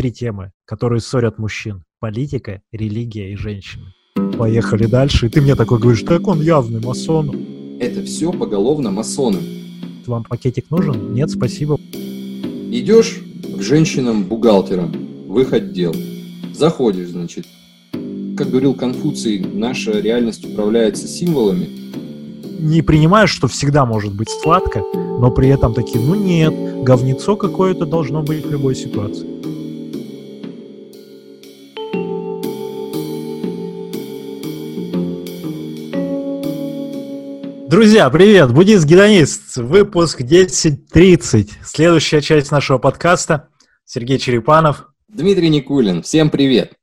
три темы, которые ссорят мужчин. Политика, религия и женщины. Поехали дальше. И ты мне такой говоришь, так он явный масон. Это все поголовно масоны. Вам пакетик нужен? Нет, спасибо. Идешь к женщинам-бухгалтерам в их отдел. Заходишь, значит. Как говорил Конфуций, наша реальность управляется символами. Не принимаешь, что всегда может быть сладко, но при этом такие, ну нет, говнецо какое-то должно быть в любой ситуации. Друзья, привет! Буддист-гедонист, выпуск 10.30. Следующая часть нашего подкаста. Сергей Черепанов. Дмитрий Никулин. Всем привет!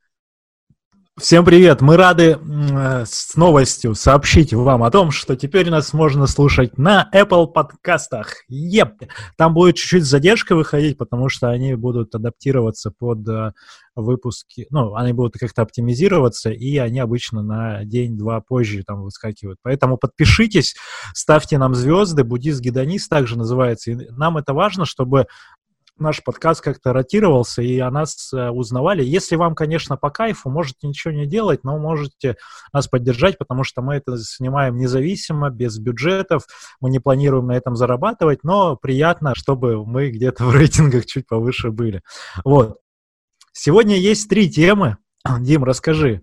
Всем привет! Мы рады э, с новостью сообщить вам о том, что теперь нас можно слушать на Apple подкастах. Еп! Там будет чуть-чуть задержка выходить, потому что они будут адаптироваться под э, выпуски, ну, они будут как-то оптимизироваться, и они обычно на день-два позже там выскакивают. Поэтому подпишитесь, ставьте нам звезды, буддист-гедонист также называется. И нам это важно, чтобы наш подкаст как-то ротировался, и о нас э, узнавали. Если вам, конечно, по кайфу, можете ничего не делать, но можете нас поддержать, потому что мы это снимаем независимо, без бюджетов, мы не планируем на этом зарабатывать, но приятно, чтобы мы где-то в рейтингах чуть повыше были. Вот. Сегодня есть три темы. Дим, расскажи,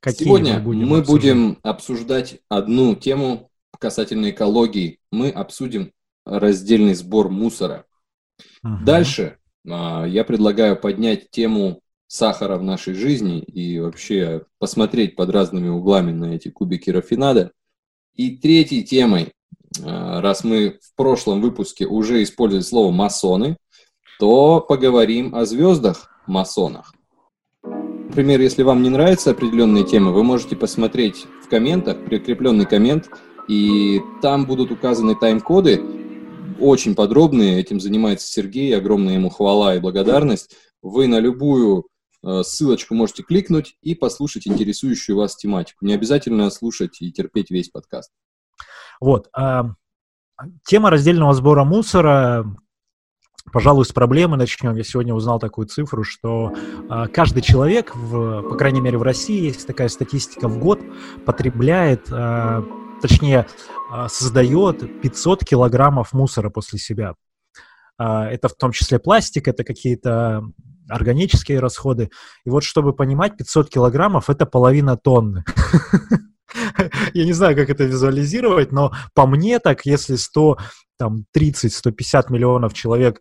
какие Сегодня мы будем, мы обсуждать? будем обсуждать одну тему касательно экологии. Мы обсудим раздельный сбор мусора. Угу. Дальше а, я предлагаю поднять тему сахара в нашей жизни и вообще посмотреть под разными углами на эти кубики рафинада. И третьей темой, а, раз мы в прошлом выпуске уже использовали слово масоны, то поговорим о звездах масонах. Например, если вам не нравятся определенные темы, вы можете посмотреть в комментах, прикрепленный коммент, и там будут указаны тайм-коды, очень подробные, этим занимается Сергей, огромная ему хвала и благодарность. Вы на любую э, ссылочку можете кликнуть и послушать интересующую вас тематику. Не обязательно слушать и терпеть весь подкаст. Вот. Э, тема раздельного сбора мусора, Пожалуй, с проблемы начнем. Я сегодня узнал такую цифру, что э, каждый человек, в, по крайней мере в России, есть такая статистика в год, потребляет э, точнее, а, создает 500 килограммов мусора после себя. А, это в том числе пластик, это какие-то органические расходы. И вот, чтобы понимать, 500 килограммов – это половина тонны. Я не знаю, как это визуализировать, но по мне так, если 100, там, 30-150 миллионов человек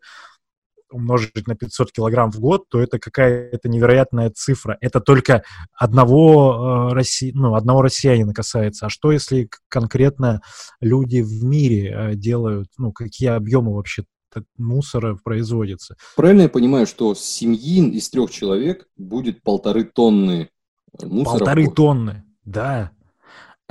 умножить на 500 килограмм в год, то это какая-то невероятная цифра. Это только одного, э, Росси... ну, одного россиянина касается. А что, если конкретно люди в мире э, делают, ну, какие объемы вообще мусора производится? Правильно я понимаю, что семьи из трех человек будет полторы тонны мусора? Полторы тонны, да.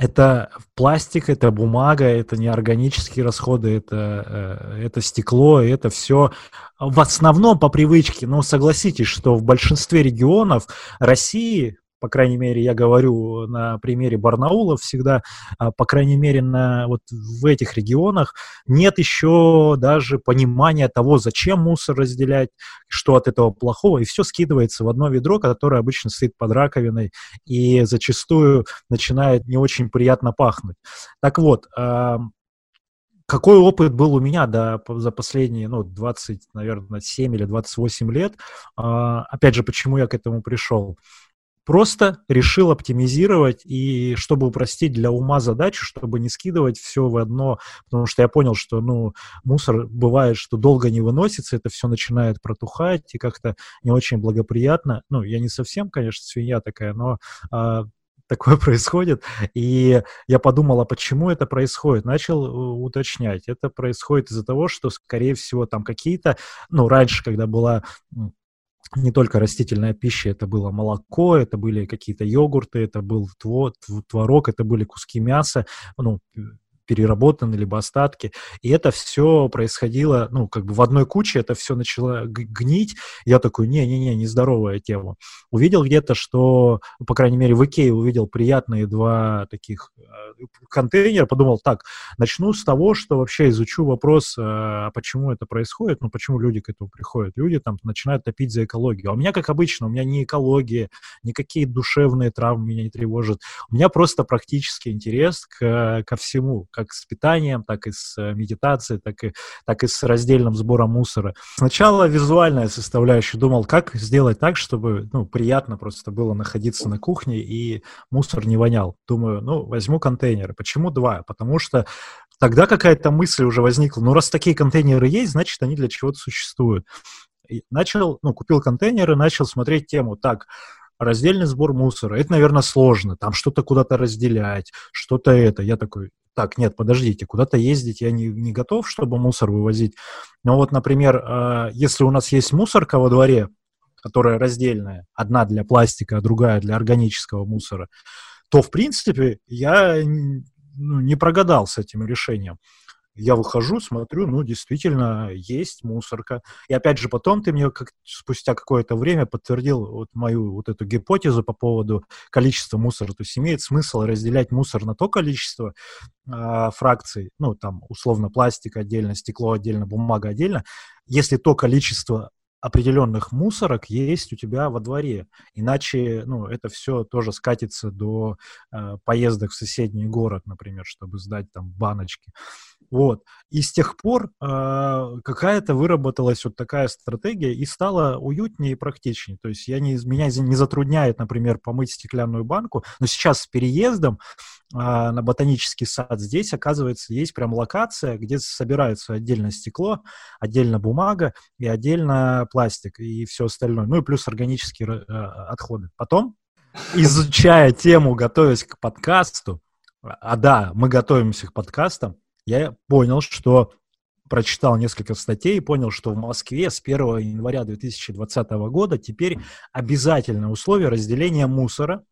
Это пластик, это бумага, это неорганические расходы, это, э, это стекло, это все в основном по привычке. Но согласитесь, что в большинстве регионов России, по крайней мере, я говорю на примере Барнаула всегда, а, по крайней мере, на, вот в этих регионах нет еще даже понимания того, зачем мусор разделять, что от этого плохого, и все скидывается в одно ведро, которое обычно стоит под раковиной и зачастую начинает не очень приятно пахнуть. Так вот, какой опыт был у меня да, за последние, ну, 20, наверное, 7 или 28 лет. Опять же, почему я к этому пришел? Просто решил оптимизировать и чтобы упростить для ума задачу, чтобы не скидывать все в одно, потому что я понял, что, ну, мусор бывает, что долго не выносится, это все начинает протухать и как-то не очень благоприятно. Ну, я не совсем, конечно, свинья такая, но а, такое происходит. И я подумал, а почему это происходит? Начал э, уточнять. Это происходит из-за того, что, скорее всего, там какие-то, ну, раньше, когда была не только растительная пища, это было молоко, это были какие-то йогурты, это был творог, это были куски мяса, ну, переработаны, либо остатки. И это все происходило, ну, как бы в одной куче, это все начало гнить. Я такой, не-не-не, нездоровая тема. Увидел где-то, что, по крайней мере, в Икее увидел приятные два таких э, контейнера, подумал, так, начну с того, что вообще изучу вопрос, а почему это происходит, ну, почему люди к этому приходят. Люди там начинают топить за экологию. А у меня, как обычно, у меня не экология, никакие душевные травмы меня не тревожат. У меня просто практический интерес к, ко всему, как с питанием, так и с э, медитацией, так и, так и с раздельным сбором мусора. Сначала визуальная составляющая. Думал, как сделать так, чтобы ну, приятно просто было находиться на кухне и мусор не вонял. Думаю, ну, возьму контейнеры. Почему два? Потому что тогда какая-то мысль уже возникла. Ну, раз такие контейнеры есть, значит, они для чего-то существуют. И начал, ну, купил контейнеры, начал смотреть тему. Так, раздельный сбор мусора. Это, наверное, сложно. Там что-то куда-то разделять, что-то это. Я такой, так, нет, подождите, куда-то ездить я не, не готов, чтобы мусор вывозить. Но вот, например, э, если у нас есть мусорка во дворе, которая раздельная, одна для пластика, а другая для органического мусора, то, в принципе, я ну, не прогадал с этим решением. Я выхожу, смотрю, ну, действительно, есть мусорка. И опять же, потом ты мне как, спустя какое-то время подтвердил вот мою вот эту гипотезу по поводу количества мусора. То есть имеет смысл разделять мусор на то количество э, фракций, ну, там, условно, пластик отдельно, стекло отдельно, бумага отдельно, если то количество определенных мусорок есть у тебя во дворе. Иначе, ну, это все тоже скатится до э, поездок в соседний город, например, чтобы сдать там баночки. Вот. И с тех пор э, какая-то выработалась вот такая стратегия и стала уютнее и практичнее. То есть я не, меня не затрудняет, например, помыть стеклянную банку, но сейчас с переездом э, на ботанический сад здесь, оказывается, есть прям локация, где собираются отдельно стекло, отдельно бумага и отдельно пластик и все остальное. Ну и плюс органические э, отходы. Потом, изучая тему, готовясь к подкасту, а да, мы готовимся к подкастам, я понял, что прочитал несколько статей и понял, что в Москве с 1 января 2020 года теперь обязательное условие разделения мусора.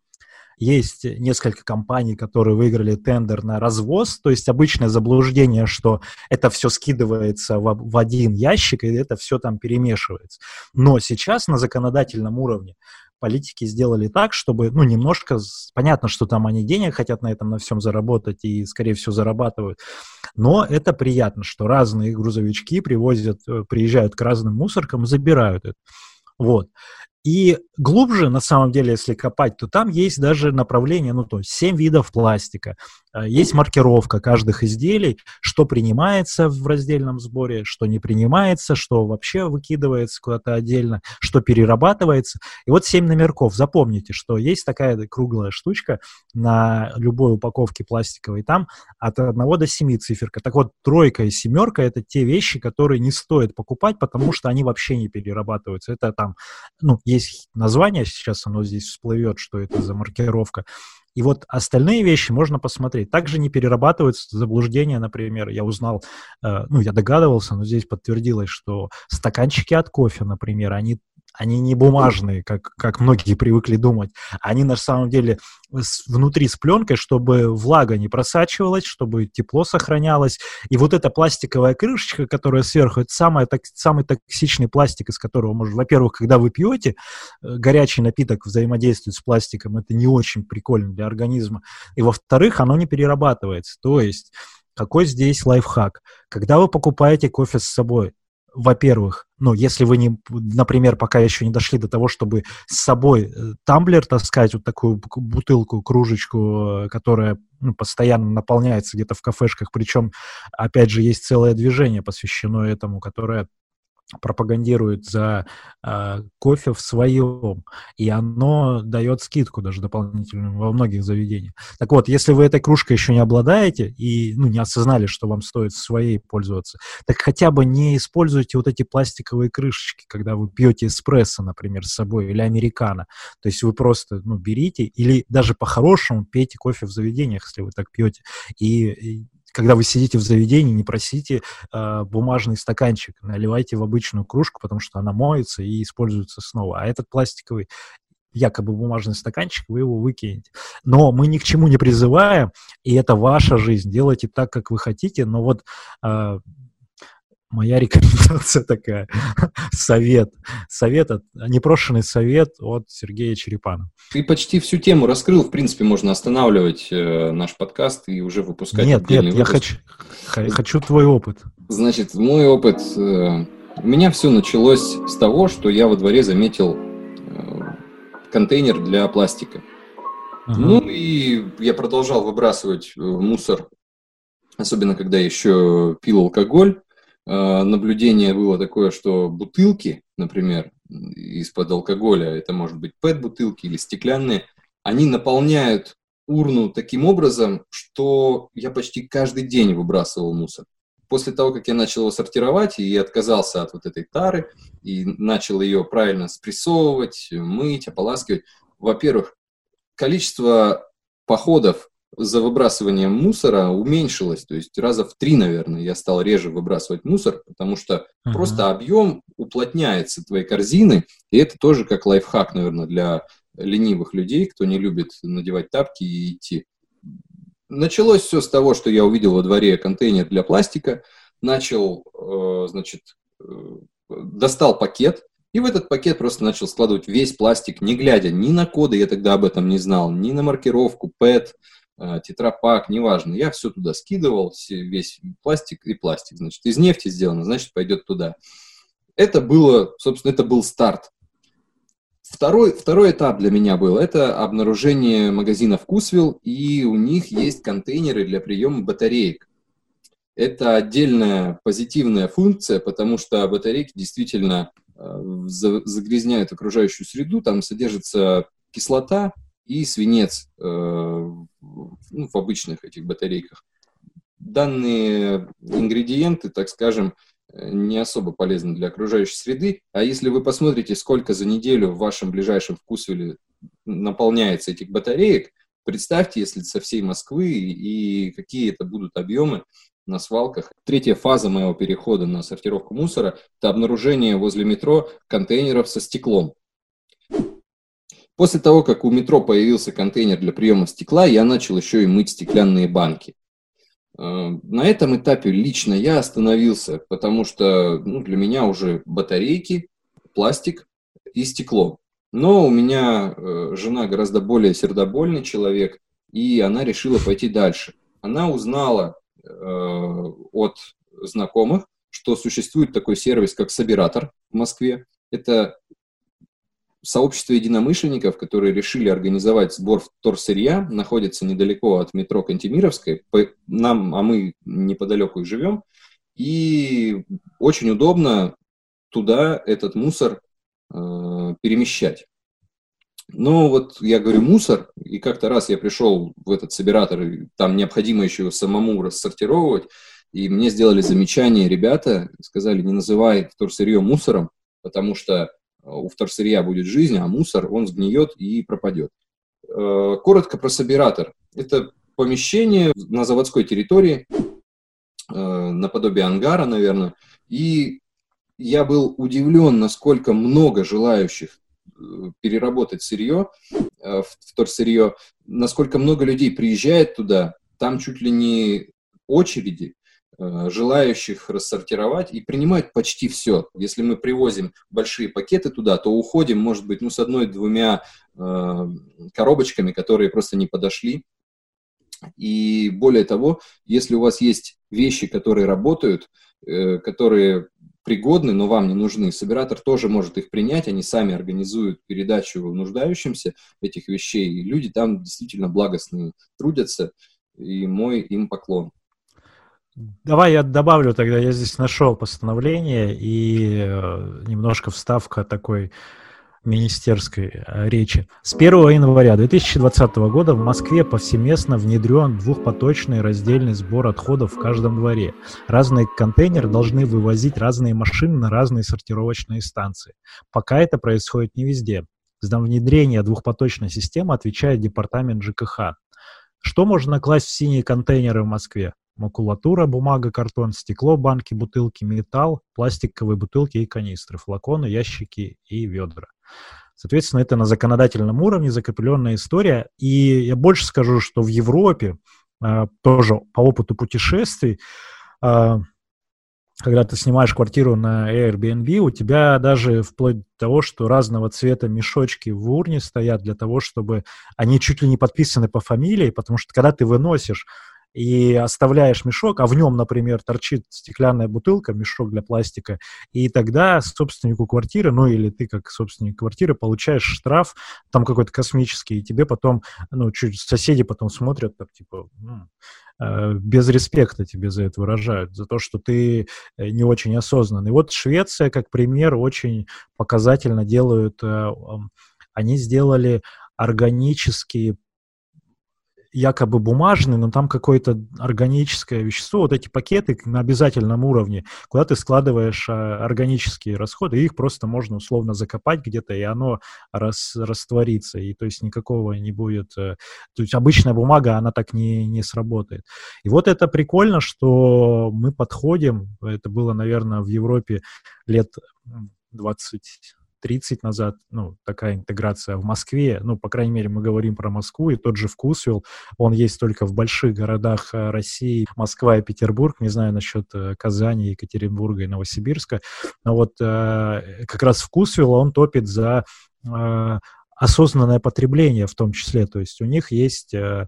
Есть несколько компаний, которые выиграли тендер на развоз, то есть обычное заблуждение, что это все скидывается в, в один ящик, и это все там перемешивается. Но сейчас на законодательном уровне политики сделали так, чтобы, ну, немножко, понятно, что там они денег хотят на этом на всем заработать и, скорее всего, зарабатывают, но это приятно, что разные грузовички привозят, э, приезжают к разным мусоркам и забирают это. Вот. И глубже, на самом деле, если копать, то там есть даже направление, ну, то есть 7 видов пластика. Э, есть маркировка каждых изделий, что принимается в раздельном сборе, что не принимается, что вообще выкидывается куда-то отдельно, что перерабатывается. И вот 7 номерков. Запомните, что есть такая круглая штучка на любой упаковке пластиковой, там от 1 до 7 циферка. Так вот, тройка и семерка – это те вещи, которые не стоит покупать, потому что они вообще не перерабатываются. Это там, ну, есть название, сейчас оно здесь всплывет, что это за маркировка. И вот остальные вещи можно посмотреть. Также не перерабатываются заблуждения, например, я узнал, э, ну, я догадывался, но здесь подтвердилось, что стаканчики от кофе, например, они они не бумажные, как, как многие привыкли думать. Они на самом деле с, внутри с пленкой, чтобы влага не просачивалась, чтобы тепло сохранялось. И вот эта пластиковая крышечка, которая сверху, это самый, так, самый токсичный пластик, из которого можно... Во-первых, когда вы пьете, э, горячий напиток взаимодействует с пластиком, это не очень прикольно для организма. И во-вторых, оно не перерабатывается. То есть какой здесь лайфхак? Когда вы покупаете кофе с собой, во-первых, ну, если вы не, например, пока еще не дошли до того, чтобы с собой э, тамблер таскать, вот такую бутылку, кружечку, э, которая ну, постоянно наполняется где-то в кафешках, причем, опять же, есть целое движение, посвященное этому, которое пропагандирует за э, кофе в своем, и оно дает скидку даже дополнительную во многих заведениях. Так вот, если вы этой кружкой еще не обладаете и ну, не осознали, что вам стоит своей пользоваться, так хотя бы не используйте вот эти пластиковые крышечки, когда вы пьете эспрессо, например, с собой, или американо. То есть вы просто ну, берите, или даже по-хорошему пейте кофе в заведениях, если вы так пьете, и когда вы сидите в заведении, не просите э, бумажный стаканчик, наливайте в обычную кружку, потому что она моется и используется снова. А этот пластиковый якобы бумажный стаканчик, вы его выкинете. Но мы ни к чему не призываем, и это ваша жизнь. Делайте так, как вы хотите, но вот э, моя рекомендация такая, совет, совет, от, непрошенный совет от Сергея Черепана. Ты почти всю тему раскрыл, в принципе, можно останавливать э, наш подкаст и уже выпускать Нет, нет, выпуск. я хочу, хочу твой опыт. Значит, мой опыт, э, у меня все началось с того, что я во дворе заметил э, контейнер для пластика. Uh-huh. Ну и я продолжал выбрасывать мусор, особенно когда еще пил алкоголь. Э, наблюдение было такое, что бутылки, например, из-под алкоголя, это может быть пэт-бутылки или стеклянные, они наполняют урну таким образом, что я почти каждый день выбрасывал мусор. После того, как я начал его сортировать и отказался от вот этой тары, и начал ее правильно спрессовывать, мыть, ополаскивать, во-первых, количество походов за выбрасыванием мусора уменьшилось, то есть раза в три, наверное, я стал реже выбрасывать мусор, потому что uh-huh. просто объем уплотняется твоей корзины, и это тоже как лайфхак, наверное, для ленивых людей, кто не любит надевать тапки и идти. Началось все с того, что я увидел во дворе контейнер для пластика, начал, э, значит, э, достал пакет, и в этот пакет просто начал складывать весь пластик, не глядя ни на коды, я тогда об этом не знал, ни на маркировку, PET, Э, тетрапак, неважно. Я все туда скидывал, весь пластик и пластик. Значит, из нефти сделано, значит, пойдет туда. Это было, собственно, это был старт. Второй, второй этап для меня был, это обнаружение магазина Вкусвилл, и у них есть контейнеры для приема батареек. Это отдельная позитивная функция, потому что батарейки действительно э, загрязняют окружающую среду, там содержится кислота, и свинец э, ну, в обычных этих батарейках. Данные ингредиенты, так скажем, не особо полезны для окружающей среды. А если вы посмотрите, сколько за неделю в вашем ближайшем вкусвиле наполняется этих батареек, представьте, если со всей Москвы и какие это будут объемы на свалках. Третья фаза моего перехода на сортировку мусора – это обнаружение возле метро контейнеров со стеклом. После того, как у метро появился контейнер для приема стекла, я начал еще и мыть стеклянные банки. Э, на этом этапе лично я остановился, потому что ну, для меня уже батарейки, пластик и стекло. Но у меня э, жена гораздо более сердобольный человек, и она решила пойти дальше. Она узнала э, от знакомых, что существует такой сервис, как Собиратор в Москве. Это сообщество единомышленников, которые решили организовать сбор вторсырья, находится недалеко от метро Кантемировской. Нам, а мы неподалеку и живем. И очень удобно туда этот мусор э, перемещать. Но вот я говорю мусор, и как-то раз я пришел в этот собиратор, и там необходимо еще самому рассортировывать, и мне сделали замечание ребята, сказали, не называй вторсырье мусором, потому что у вторсырья будет жизнь, а мусор, он сгниет и пропадет. Э, коротко про собиратор. Это помещение на заводской территории, э, наподобие ангара, наверное, и я был удивлен, насколько много желающих э, переработать сырье, вторсырье, насколько много людей приезжает туда, там чуть ли не очереди, желающих рассортировать и принимать почти все. Если мы привозим большие пакеты туда, то уходим, может быть, ну, с одной-двумя э, коробочками, которые просто не подошли. И более того, если у вас есть вещи, которые работают, э, которые пригодны, но вам не нужны, собиратор тоже может их принять, они сами организуют передачу нуждающимся этих вещей, и люди там действительно благостные трудятся, и мой им поклон. Давай я добавлю тогда, я здесь нашел постановление и э, немножко вставка такой министерской э, речи. С 1 января 2020 года в Москве повсеместно внедрен двухпоточный раздельный сбор отходов в каждом дворе. Разные контейнеры должны вывозить разные машины на разные сортировочные станции. Пока это происходит не везде. За внедрение двухпоточной системы отвечает департамент ЖКХ. Что можно класть в синие контейнеры в Москве? Макулатура, бумага, картон, стекло, банки, бутылки, металл, пластиковые бутылки и канистры, флаконы, ящики и ведра. Соответственно, это на законодательном уровне закрепленная история. И я больше скажу, что в Европе э, тоже по опыту путешествий э, когда ты снимаешь квартиру на Airbnb, у тебя даже вплоть до того, что разного цвета мешочки в урне стоят для того, чтобы они чуть ли не подписаны по фамилии, потому что когда ты выносишь и оставляешь мешок, а в нем, например, торчит стеклянная бутылка, мешок для пластика, и тогда собственнику квартиры, ну или ты как собственник квартиры получаешь штраф, там какой-то космический, и тебе потом, ну, чуть соседи потом смотрят, так типа, ну, Э, без респекта тебе за это выражают, за то, что ты э, не очень осознанный. Вот Швеция, как пример, очень показательно делают, э, они сделали органические якобы бумажный, но там какое-то органическое вещество, вот эти пакеты на обязательном уровне, куда ты складываешь а, органические расходы, их просто можно условно закопать где-то, и оно рас, растворится, и то есть никакого не будет, э, то есть обычная бумага, она так не, не сработает. И вот это прикольно, что мы подходим, это было, наверное, в Европе лет 20 30 назад, ну, такая интеграция в Москве, ну, по крайней мере, мы говорим про Москву, и тот же вкусвилл, он есть только в больших городах э, России, Москва и Петербург, не знаю насчет э, Казани, Екатеринбурга и Новосибирска, но вот э, как раз вкусвилл, он топит за э, осознанное потребление в том числе, то есть у них есть э,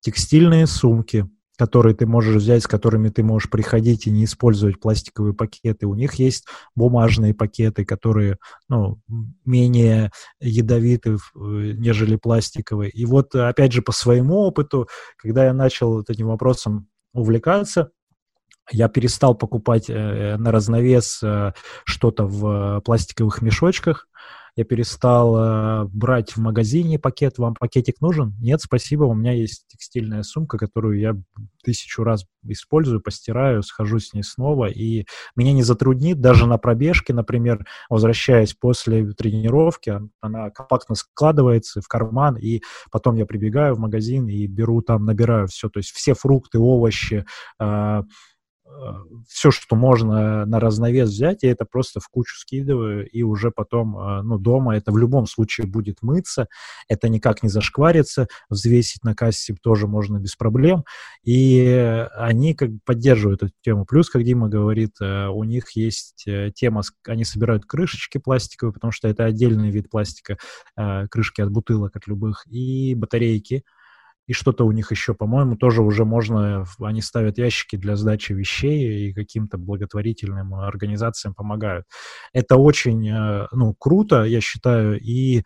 текстильные сумки, которые ты можешь взять, с которыми ты можешь приходить и не использовать пластиковые пакеты. У них есть бумажные пакеты, которые ну, менее ядовиты, э, нежели пластиковые. И вот, опять же, по своему опыту, когда я начал этим вопросом увлекаться, я перестал покупать э, на разновес э, что-то в пластиковых мешочках, я перестал э, брать в магазине пакет. Вам пакетик нужен? Нет, спасибо, у меня есть текстильная сумка, которую я тысячу раз использую, постираю, схожу с ней снова, и меня не затруднит даже на пробежке, например, возвращаясь после тренировки, она компактно складывается в карман, и потом я прибегаю в магазин и беру там, набираю все, то есть все фрукты, овощи, э, все, что можно на разновес взять, я это просто в кучу скидываю, и уже потом, э, ну, дома это в любом случае будет мыться, это никак не зашкварится, взвесить на кассе тоже можно без проблем, и они как бы поддерживают эту тему. Плюс, как Дима говорит, э, у них есть э, тема, они собирают крышечки пластиковые, потому что это отдельный вид пластика, крышки от бутылок, от любых, и батарейки, и что-то у них еще, по-моему, тоже уже можно, они ставят ящики для сдачи вещей и каким-то благотворительным организациям помогают. Это очень, э, ну, круто, я считаю, и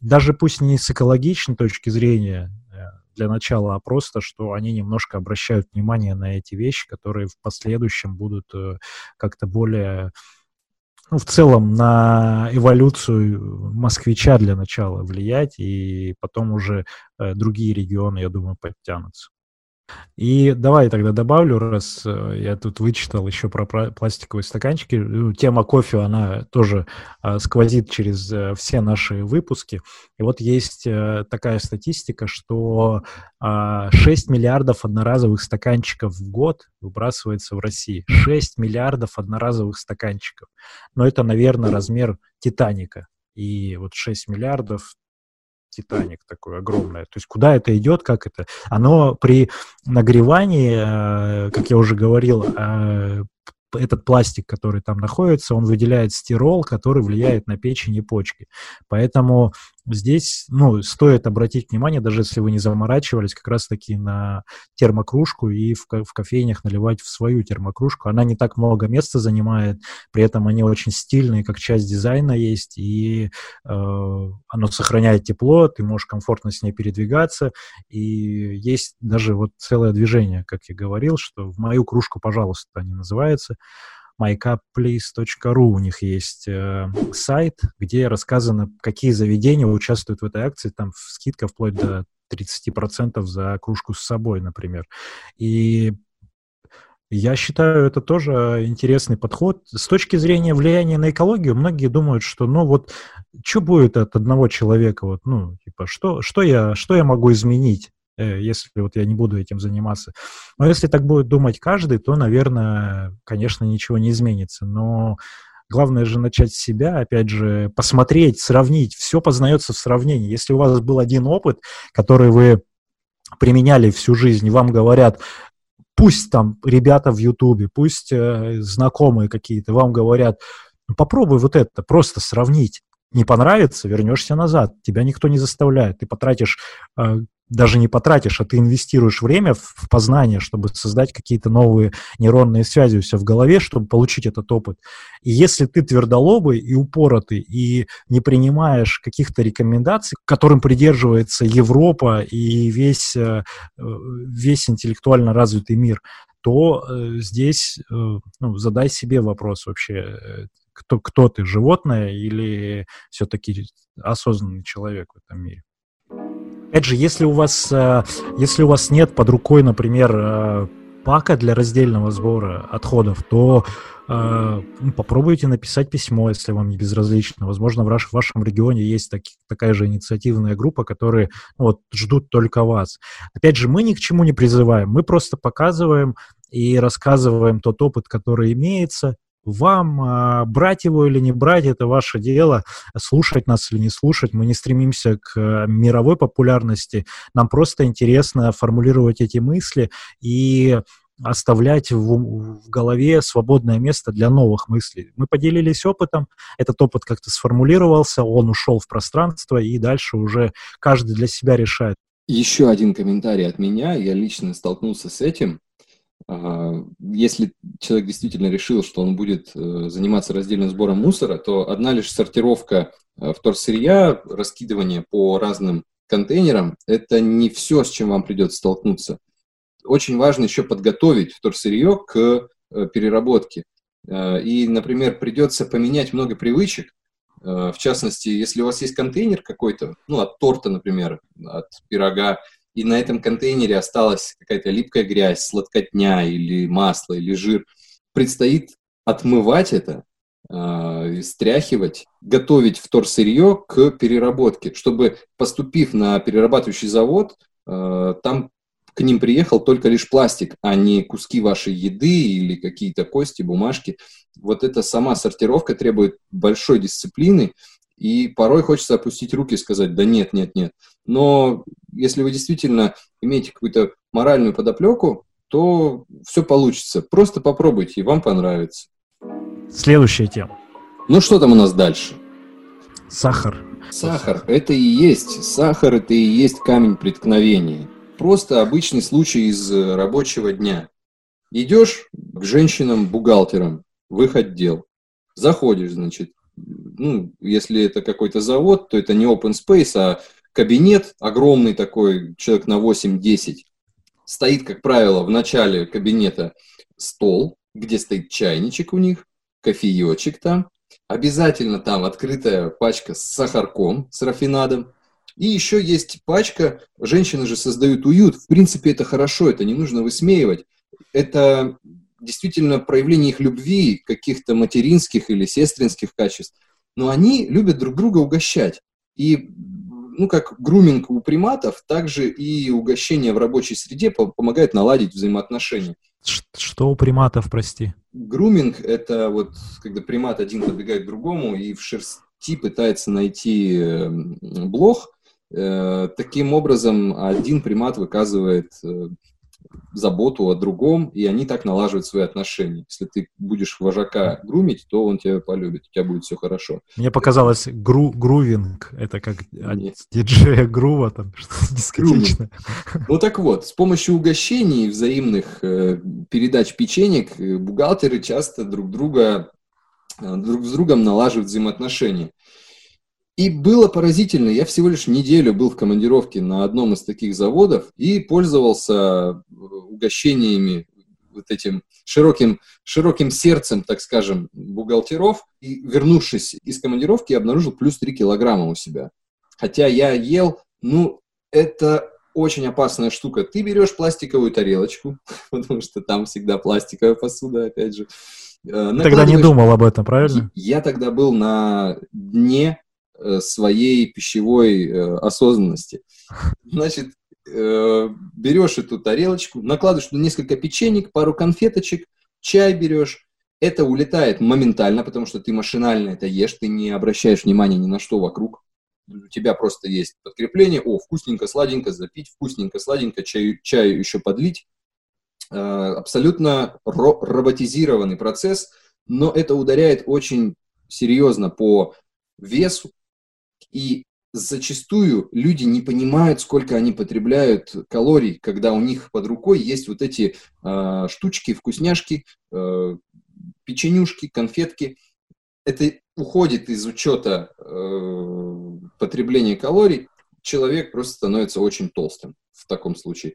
даже пусть не с экологичной точки зрения, э, для начала, а просто, что они немножко обращают внимание на эти вещи, которые в последующем будут э, как-то более ну, в целом на эволюцию москвича для начала влиять, и потом уже э, другие регионы, я думаю, подтянутся. И давай тогда добавлю, раз э, я тут вычитал еще про пластиковые стаканчики. Ну, тема кофе, она тоже а, сквозит через а, все наши выпуски. И вот есть а, такая статистика, что а, 6 миллиардов одноразовых стаканчиков в год выбрасывается в России. 6 миллиардов одноразовых стаканчиков. Но это, наверное, размер Титаника. И вот 6 миллиардов Титаник такое огромное. То есть куда это идет, как это? Оно при нагревании, э, как я уже говорил, э, этот пластик, который там находится, он выделяет стирол, который влияет на печень и почки. Поэтому здесь, ну, стоит обратить внимание, даже если вы не заморачивались, как раз-таки на термокружку и в, в кофейнях наливать в свою термокружку. Она не так много места занимает, при этом они очень стильные, как часть дизайна есть, и э, оно сохраняет тепло, ты можешь комфортно с ней передвигаться, и есть даже вот целое движение, как я говорил, что в мою кружку, пожалуйста, они называются, mycupplace.ru у них есть э, сайт, где рассказано, какие заведения участвуют в этой акции. Там скидка вплоть до 30% за кружку с собой, например. И я считаю, это тоже интересный подход. С точки зрения влияния на экологию, многие думают, что, ну вот, что будет от одного человека, вот, ну, типа, что, что, я, что я могу изменить? Э, если вот я не буду этим заниматься. Но если так будет думать каждый, то, наверное, конечно, ничего не изменится. Но Главное же начать с себя, опять же, посмотреть, сравнить. Все познается в сравнении. Если у вас был один опыт, который вы применяли всю жизнь, вам говорят, пусть там ребята в Ютубе, пусть э, знакомые какие-то вам говорят, «Ну, попробуй вот это, просто сравнить. Не понравится, вернешься назад. Тебя никто не заставляет. Ты потратишь э, даже не потратишь, а ты инвестируешь время в познание, чтобы создать какие-то новые нейронные связи у себя в голове, чтобы получить этот опыт. И если ты твердолобый и упоротый, и не принимаешь каких-то рекомендаций, которым придерживается Европа и весь, э, весь интеллектуально развитый мир, то э, здесь ну, задай себе вопрос вообще, кто, кто ты, животное или все-таки осознанный человек в этом мире. Опять же, если у вас, э, если у вас нет под рукой, например, э, пака для раздельного сбора отходов, то э, ну, попробуйте написать письмо, если вам не безразлично. Возможно, в, ваш, в вашем регионе есть таки, такая же инициативная группа, которые ну, вот, ждут только вас. Опять же, мы ни к чему не призываем, мы просто показываем и рассказываем тот опыт, который имеется, вам а, брать его или не брать, это ваше дело. Слушать нас или не слушать. Мы не стремимся к а, мировой популярности. Нам просто интересно формулировать эти мысли и оставлять в, в голове свободное место для новых мыслей. Мы поделились опытом, этот опыт как-то сформулировался, он ушел в пространство, и дальше уже каждый для себя решает. Еще один комментарий от меня. Я лично столкнулся с этим. А, если человек действительно решил, что он будет э, заниматься раздельным сбором мусора, то одна лишь сортировка э, вторсырья, раскидывание по разным контейнерам, это не все, с чем вам придется столкнуться. Очень важно еще подготовить вторсырье к э, переработке. И, например, придется поменять много привычек. В частности, если у вас есть контейнер какой-то, ну, от торта, например, от пирога, и на этом контейнере осталась какая-то липкая грязь, сладкотня или масло, или жир, предстоит отмывать это, э, стряхивать, готовить вторсырье к переработке, чтобы, поступив на перерабатывающий завод, э, там к ним приехал только лишь пластик, а не куски вашей еды или какие-то кости, бумажки. Вот эта сама сортировка требует большой дисциплины, и порой хочется опустить руки и сказать, да нет, нет, нет. Но если вы действительно имеете какую-то моральную подоплеку, то все получится. Просто попробуйте, и вам понравится. Следующая тема. Ну что там у нас дальше? Сахар. Сахар. Это и есть. Сахар это и есть камень преткновения. Просто обычный случай из рабочего дня. Идешь к женщинам-бухгалтерам в их отдел. Заходишь, значит, ну, если это какой-то завод, то это не open space, а кабинет огромный такой, человек на 8-10. Стоит, как правило, в начале кабинета стол, где стоит чайничек у них, кофеечек там. Обязательно там открытая пачка с сахарком, с рафинадом. И еще есть пачка, женщины же создают уют. В принципе, это хорошо, это не нужно высмеивать. Это действительно проявление их любви, каких-то материнских или сестринских качеств. Но они любят друг друга угощать. И ну, как груминг у приматов, также и угощение в рабочей среде помогает наладить взаимоотношения. Что у приматов, прости? Груминг – это вот когда примат один подбегает к другому и в шерсти пытается найти эм, блох. Э, таким образом, один примат выказывает э, заботу о другом, и они так налаживают свои отношения. Если ты будешь вожака грумить, то он тебя полюбит, у тебя будет все хорошо. Мне показалось, гру грувинг, это как Нет. диджея грува, там что-то дискотечное. Ну так вот, с помощью угощений взаимных э, передач печенек э, бухгалтеры часто друг друга э, друг с другом налаживают взаимоотношения. И было поразительно, я всего лишь неделю был в командировке на одном из таких заводов и пользовался э, угощениями вот этим широким, широким сердцем, так скажем, бухгалтеров. И вернувшись из командировки, я обнаружил плюс 3 килограмма у себя. Хотя я ел, ну, это очень опасная штука. Ты берешь пластиковую тарелочку, потому что там всегда пластиковая посуда, опять же. Э, тогда не думал об этом, правильно? Я тогда был на дне своей пищевой э, осознанности. Значит, э, берешь эту тарелочку, накладываешь туда несколько печенек, пару конфеточек, чай берешь, это улетает моментально, потому что ты машинально это ешь, ты не обращаешь внимания ни на что вокруг. У тебя просто есть подкрепление, о, вкусненько, сладенько запить, вкусненько, сладенько, чаю, чаю еще подлить. Э, абсолютно ро- роботизированный процесс, но это ударяет очень серьезно по весу. И зачастую люди не понимают, сколько они потребляют калорий, когда у них под рукой есть вот эти э, штучки, вкусняшки, э, печенюшки, конфетки. Это уходит из учета э, потребления калорий, человек просто становится очень толстым в таком случае.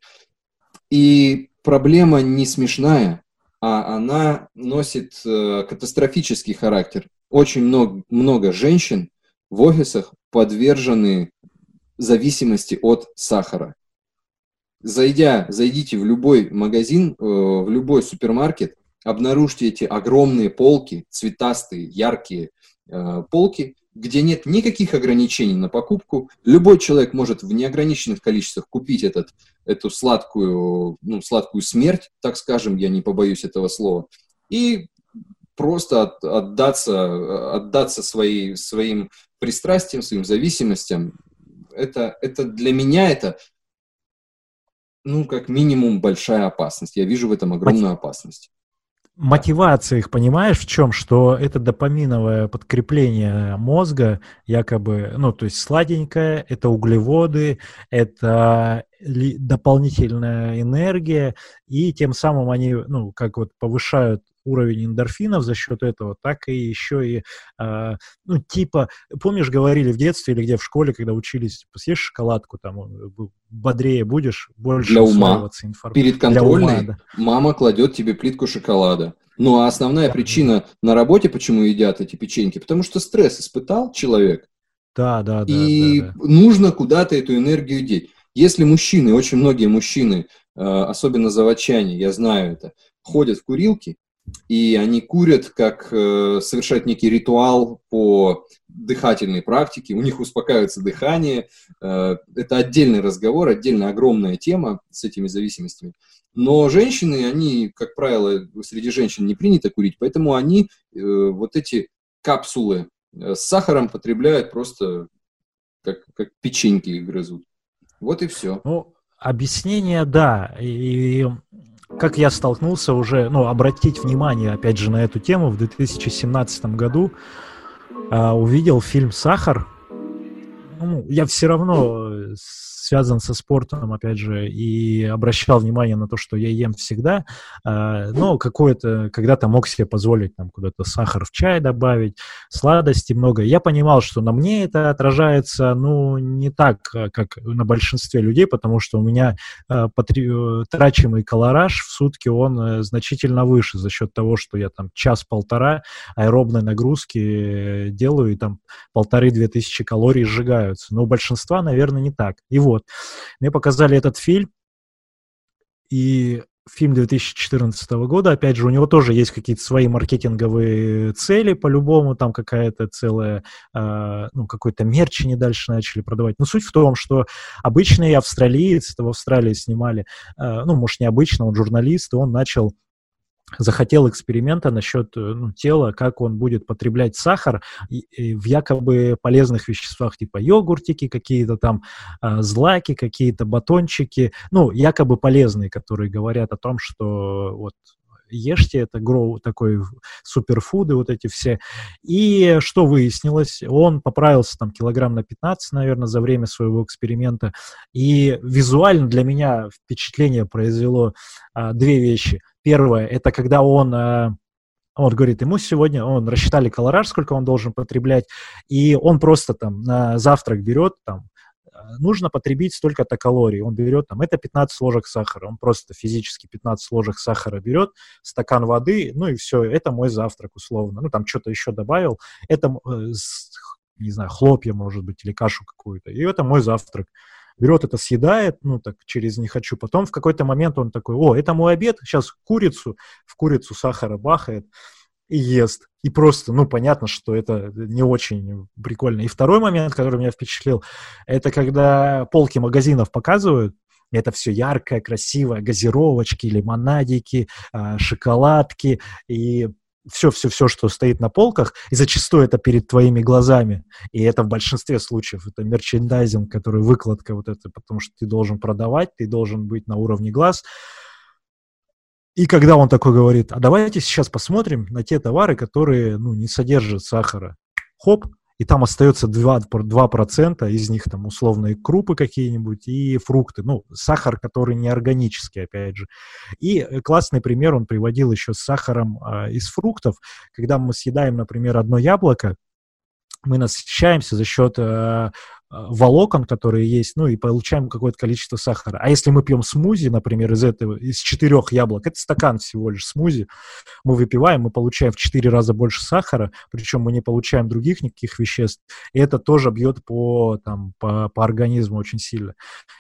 И проблема не смешная, а она носит э, катастрофический характер. Очень много, много женщин в офисах подвержены зависимости от сахара. Зайдя, зайдите в любой магазин, э, в любой супермаркет, обнаружьте эти огромные полки, цветастые, яркие э, полки, где нет никаких ограничений на покупку. Любой человек может в неограниченных количествах купить этот, эту сладкую, ну, сладкую смерть, так скажем, я не побоюсь этого слова, и просто от, отдаться, отдаться своей, своим пристрастиям, своим зависимостям. Это, это для меня это, ну, как минимум, большая опасность. Я вижу в этом огромную опасность мотивация их, понимаешь, в чем? Что это допаминовое подкрепление мозга, якобы, ну, то есть сладенькое, это углеводы, это дополнительная энергия, и тем самым они, ну, как вот повышают уровень эндорфинов за счет этого, так и еще и, э, ну, типа, помнишь, говорили в детстве или где в школе, когда учились, типа, съешь шоколадку, там, бодрее будешь, больше Для ума. Информ... Перед контрольной ума, да. мама кладет тебе плитку шоколада. Ну, а основная да, причина на работе, почему едят эти печеньки, потому что стресс испытал человек. Да, да, да. И да, да. нужно куда-то эту энергию деть. Если мужчины, очень многие мужчины, э, особенно заводчане, я знаю это, ходят в курилки, и они курят, как э, совершать некий ритуал по дыхательной практике, у них успокаивается дыхание. Э, это отдельный разговор, отдельная огромная тема с этими зависимостями. Но женщины, они, как правило, среди женщин не принято курить, поэтому они э, вот эти капсулы э, с сахаром потребляют просто как, как печеньки грызут. Вот и все. Ну, объяснение, да. И как я столкнулся уже, ну, обратить внимание, опять же, на эту тему в 2017 году, э, увидел фильм «Сахар». Ну, я все равно связан со спортом, опять же, и обращал внимание на то, что я ем всегда, э, но какое-то, когда-то мог себе позволить там куда-то сахар в чай добавить, сладости много. Я понимал, что на мне это отражается, ну, не так, а, как на большинстве людей, потому что у меня э, потри... трачимый колораж в сутки, он э, значительно выше за счет того, что я там час-полтора аэробной нагрузки делаю, и там полторы-две тысячи калорий сжигаются. Но у большинства, наверное, не так. И вот, мне показали этот фильм, и фильм 2014 года, опять же, у него тоже есть какие-то свои маркетинговые цели, по-любому, там какая-то целая, э, ну, какой-то мерч они дальше начали продавать. Но суть в том, что обычный австралиец, это в Австралии снимали, э, ну, может, не обычно, он журналист, и он начал захотел эксперимента насчет э, ну, тела, как он будет потреблять сахар и, и в якобы полезных веществах, типа йогуртики, какие-то там э, злаки, какие-то батончики, ну, якобы полезные, которые говорят о том, что вот ешьте, это гроу, такой суперфуды, вот эти все. И что выяснилось? Он поправился там килограмм на 15, наверное, за время своего эксперимента. И визуально для меня впечатление произвело а, две вещи – Первое, это когда он, э, он говорит, ему сегодня, он рассчитали колораж, сколько он должен потреблять, и он просто там на завтрак берет, там, э, нужно потребить столько-то калорий. Он берет там, это 15 ложек сахара. Он просто физически 15 ложек сахара берет, стакан воды, ну и все, это мой завтрак условно. Ну там что-то еще добавил. Это, э, не знаю, хлопья, может быть, или кашу какую-то. И это мой завтрак берет это, съедает, ну, так, через «не хочу». Потом в какой-то момент он такой, о, это мой обед, сейчас курицу, в курицу сахара бахает и ест. И просто, ну, понятно, что это не очень прикольно. И второй момент, который меня впечатлил, это когда полки магазинов показывают, это все яркое, красивое, газировочки, лимонадики, а, шоколадки, и все-все-все, что стоит на полках, и зачастую это перед твоими глазами, и это в большинстве случаев, это мерчендайзинг, который выкладка вот это, потому что ты должен продавать, ты должен быть на уровне глаз, и когда он такой говорит, а давайте сейчас посмотрим на те товары, которые ну, не содержат сахара. Хоп, и там остается 2%, 2% из них там условные крупы какие-нибудь и фрукты, ну, сахар, который не органический, опять же. И э, классный пример он приводил еще с сахаром э, из фруктов, когда мы съедаем, например, одно яблоко, мы насыщаемся за счет Э, волокон, которые есть, ну и получаем какое-то количество сахара. А если мы пьем смузи, например, из этого, из четырех яблок, это стакан всего лишь смузи, мы выпиваем, мы получаем в четыре раза больше сахара, причем мы не получаем других никаких веществ, и это тоже бьет по, там, по, по организму очень сильно.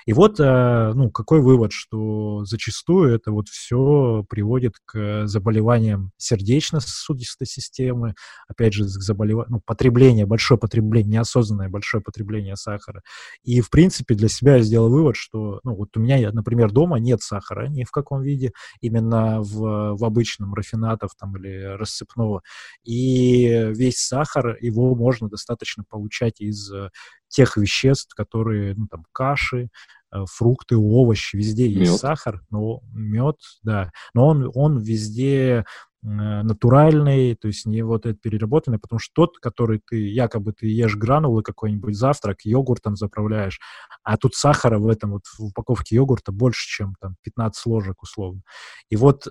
И вот, э, ну, какой вывод, что зачастую это вот все приводит к заболеваниям сердечно-сосудистой системы, опять же, к заболеваниям, ну, потребление, большое потребление, неосознанное большое потребление сахара. И, в принципе, для себя я сделал вывод, что, ну, вот у меня, например, дома нет сахара ни в каком виде, именно в, в обычном рафинатов там или рассыпного. И весь сахар, его можно достаточно получать из э, тех веществ, которые, ну, там, каши, э, фрукты, овощи, везде мед. есть сахар, но мед, да, но он, он везде натуральный, то есть не вот этот переработанный, потому что тот, который ты, якобы ты ешь гранулы какой-нибудь завтрак, йогуртом заправляешь, а тут сахара в этом вот в упаковке йогурта больше, чем там 15 ложек условно. И вот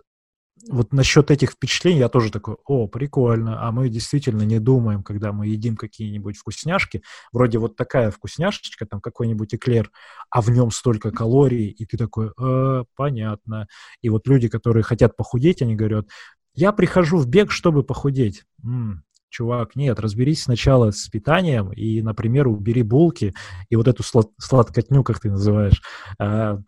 вот насчет этих впечатлений я тоже такой, о, прикольно, а мы действительно не думаем, когда мы едим какие-нибудь вкусняшки, вроде вот такая вкусняшечка, там какой-нибудь эклер, а в нем столько калорий, и ты такой, э, понятно. И вот люди, которые хотят похудеть, они говорят, я прихожу в бег, чтобы похудеть. М-м, чувак, нет, разберись сначала с питанием и, например, убери булки и вот эту слад- сладкотню, как ты называешь. А,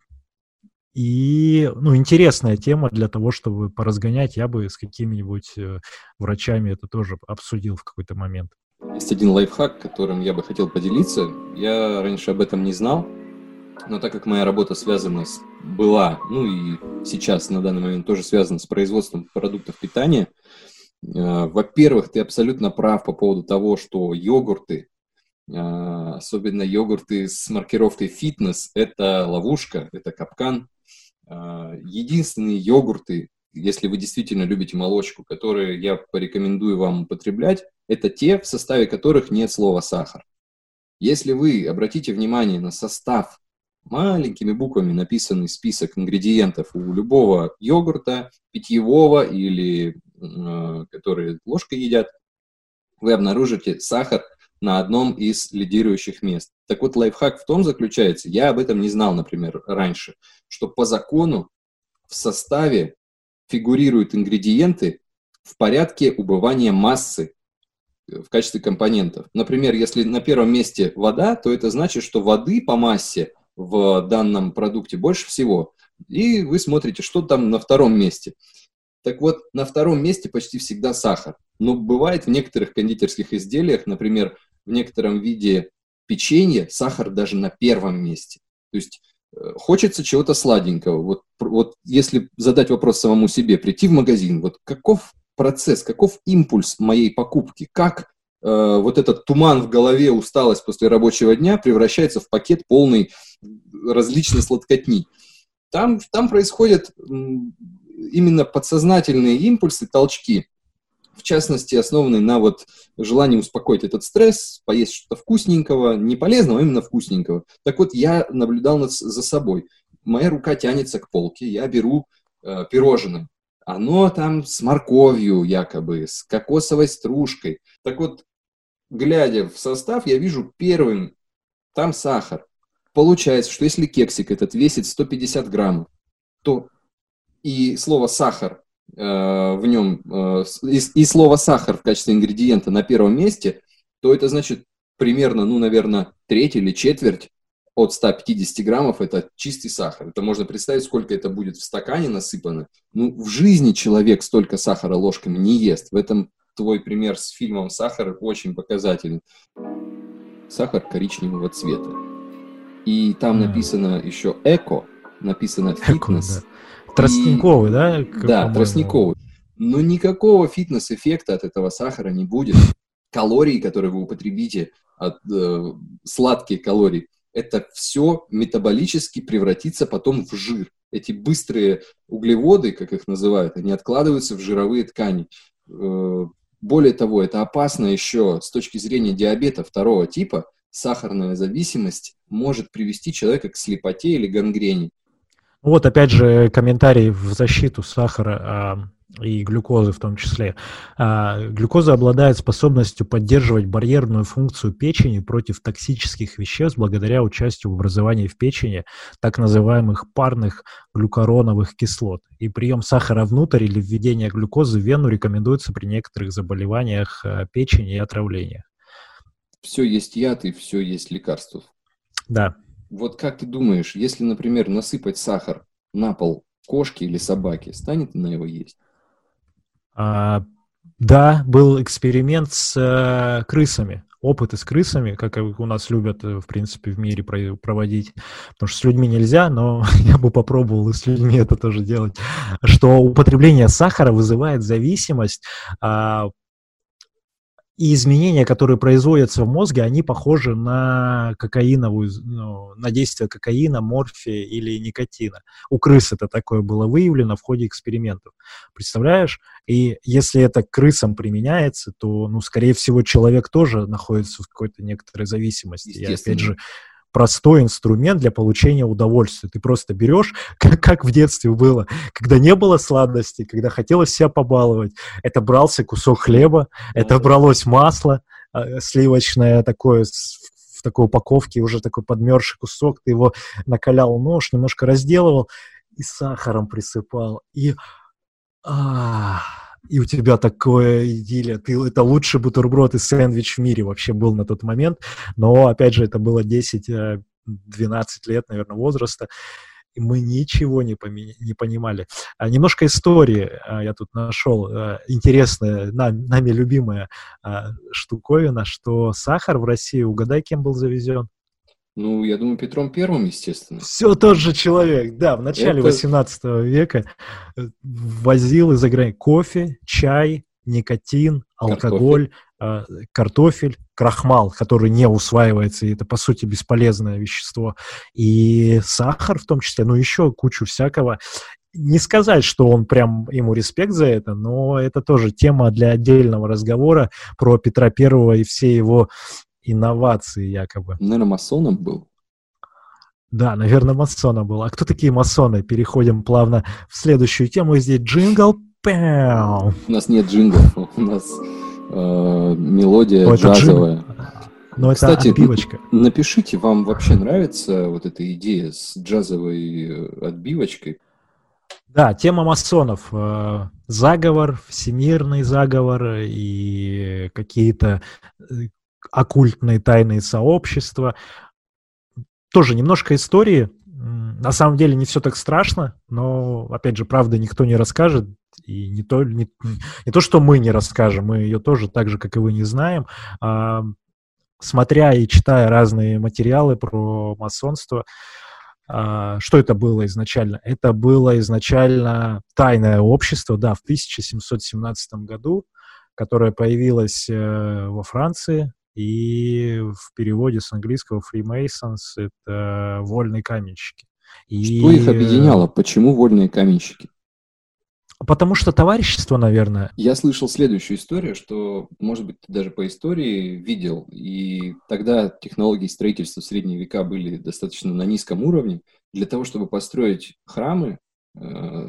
и, ну, интересная тема для того, чтобы поразгонять. Я бы с какими-нибудь э, врачами это тоже обсудил в какой-то момент. Есть один лайфхак, которым я бы хотел поделиться. Я раньше об этом не знал, но так как моя работа связана с, была, ну и сейчас на данный момент тоже связана с производством продуктов питания, э, во-первых, ты абсолютно прав по поводу того, что йогурты, э, особенно йогурты с маркировкой фитнес, это ловушка, это капкан. Э, единственные йогурты, если вы действительно любите молочку, которые я порекомендую вам употреблять, это те, в составе которых нет слова сахар. Если вы обратите внимание на состав маленькими буквами написанный список ингредиентов у любого йогурта, питьевого или э, которые ложкой едят, вы обнаружите сахар на одном из лидирующих мест. Так вот, лайфхак в том заключается, я об этом не знал, например, раньше, что по закону в составе фигурируют ингредиенты в порядке убывания массы в качестве компонентов. Например, если на первом месте вода, то это значит, что воды по массе в данном продукте больше всего, и вы смотрите, что там на втором месте. Так вот, на втором месте почти всегда сахар. Но бывает в некоторых кондитерских изделиях, например, в некотором виде печенья, сахар даже на первом месте. То есть э, хочется чего-то сладенького. Вот, вот если задать вопрос самому себе, прийти в магазин, вот каков процесс, каков импульс моей покупки, как э, вот этот туман в голове, усталость после рабочего дня превращается в пакет полный различной сладкотни. Там, там происходят именно подсознательные импульсы, толчки, в частности, основанные на вот желании успокоить этот стресс, поесть что-то вкусненького, не полезного, а именно вкусненького. Так вот, я наблюдал за собой. Моя рука тянется к полке, я беру э, пирожное. Оно там с морковью якобы, с кокосовой стружкой. Так вот, глядя в состав, я вижу первым, там сахар. Получается, что если кексик этот весит 150 граммов, то и слово «сахар» э, в нем, э, и, и слово «сахар» в качестве ингредиента на первом месте, то это значит примерно, ну, наверное, треть или четверть от 150 граммов – это чистый сахар. Это можно представить, сколько это будет в стакане насыпано. Ну, в жизни человек столько сахара ложками не ест. В этом твой пример с фильмом «Сахар» очень показательный. Сахар коричневого цвета. И там mm. написано еще эко, написано фитнес. Эко, да. Тростниковый, и... да? Как, да, тростниковый. Но никакого фитнес-эффекта от этого сахара не будет. Калории, которые вы употребите, от, э, сладкие калории, это все метаболически превратится потом в жир. Эти быстрые углеводы, как их называют, они откладываются в жировые ткани. Э, более того, это опасно еще с точки зрения диабета второго типа. Сахарная зависимость может привести человека к слепоте или гангрене. Вот опять же комментарий в защиту сахара а, и глюкозы в том числе. А, глюкоза обладает способностью поддерживать барьерную функцию печени против токсических веществ благодаря участию в образовании в печени так называемых парных глюкороновых кислот. И прием сахара внутрь или введение глюкозы в вену рекомендуется при некоторых заболеваниях а, печени и отравлениях. Все есть яд и все есть лекарство. Да. Вот как ты думаешь, если, например, насыпать сахар на пол кошки или собаки, станет она его есть? А, да, был эксперимент с а, крысами. Опыты с крысами, как у нас любят, э, в принципе, в мире проводить. Потому что с людьми нельзя, но я бы попробовал и с людьми это тоже делать. Что употребление сахара вызывает зависимость а, и изменения, которые производятся в мозге, они похожи на кокаиновую, ну, на действие кокаина, морфия или никотина. У крыс это такое было выявлено в ходе экспериментов. Представляешь? И если это к крысам применяется, то, ну, скорее всего, человек тоже находится в какой-то некоторой зависимости. И опять же, простой инструмент для получения удовольствия. Ты просто берешь, как, как в детстве было, когда не было сладостей, когда хотелось себя побаловать. Это брался кусок хлеба, это бралось масло э, сливочное такое в такой упаковке, уже такой подмерзший кусок, ты его накалял нож, немножко разделывал и сахаром присыпал. И... А, и у тебя такое идиллия. Ты, это лучший бутерброд и сэндвич в мире вообще был на тот момент. Но, опять же, это было 10-12 э, лет, наверное, возраста. И мы ничего не, не понимали. А, немножко истории а, я тут нашел. А, интересная, нам, нами любимая а, штуковина, что сахар в России, угадай, кем был завезен? Ну, я думаю, Петром Первым, естественно. Все тот же человек, да, в начале Это... 18 века э, возил из-за границы кофе, чай, никотин, алкоголь, картофель. Э, картофель, крахмал, который не усваивается, и это, по сути, бесполезное вещество, и сахар в том числе, ну, еще кучу всякого. Не сказать, что он прям, ему респект за это, но это тоже тема для отдельного разговора про Петра Первого и все его инновации якобы. Наверное, масоном был. Да, наверное, масоном был. А кто такие масоны? Переходим плавно в следующую тему. Здесь джингл. Пэу. У нас нет джингла, у нас э, мелодия О, джазовая. Но Кстати, это отбивочка. напишите, вам вообще нравится вот эта идея с джазовой э, отбивочкой? Да, тема масонов. Э, заговор, всемирный заговор и какие-то э, оккультные тайные сообщества. Тоже немножко истории. На самом деле не все так страшно, но, опять же, правда никто не расскажет. И не то, не, не то, что мы не расскажем, мы ее тоже так же, как и вы, не знаем. А, смотря и читая разные материалы про масонство, а, что это было изначально? Это было изначально тайное общество, да, в 1717 году, которое появилось э, во Франции, и в переводе с английского Freemasons это вольные каменщики. И... Что их объединяло? Почему вольные каменщики? Потому что товарищество, наверное. Я слышал следующую историю, что, может быть, ты даже по истории видел, и тогда технологии строительства в средние века были достаточно на низком уровне. Для того, чтобы построить храмы,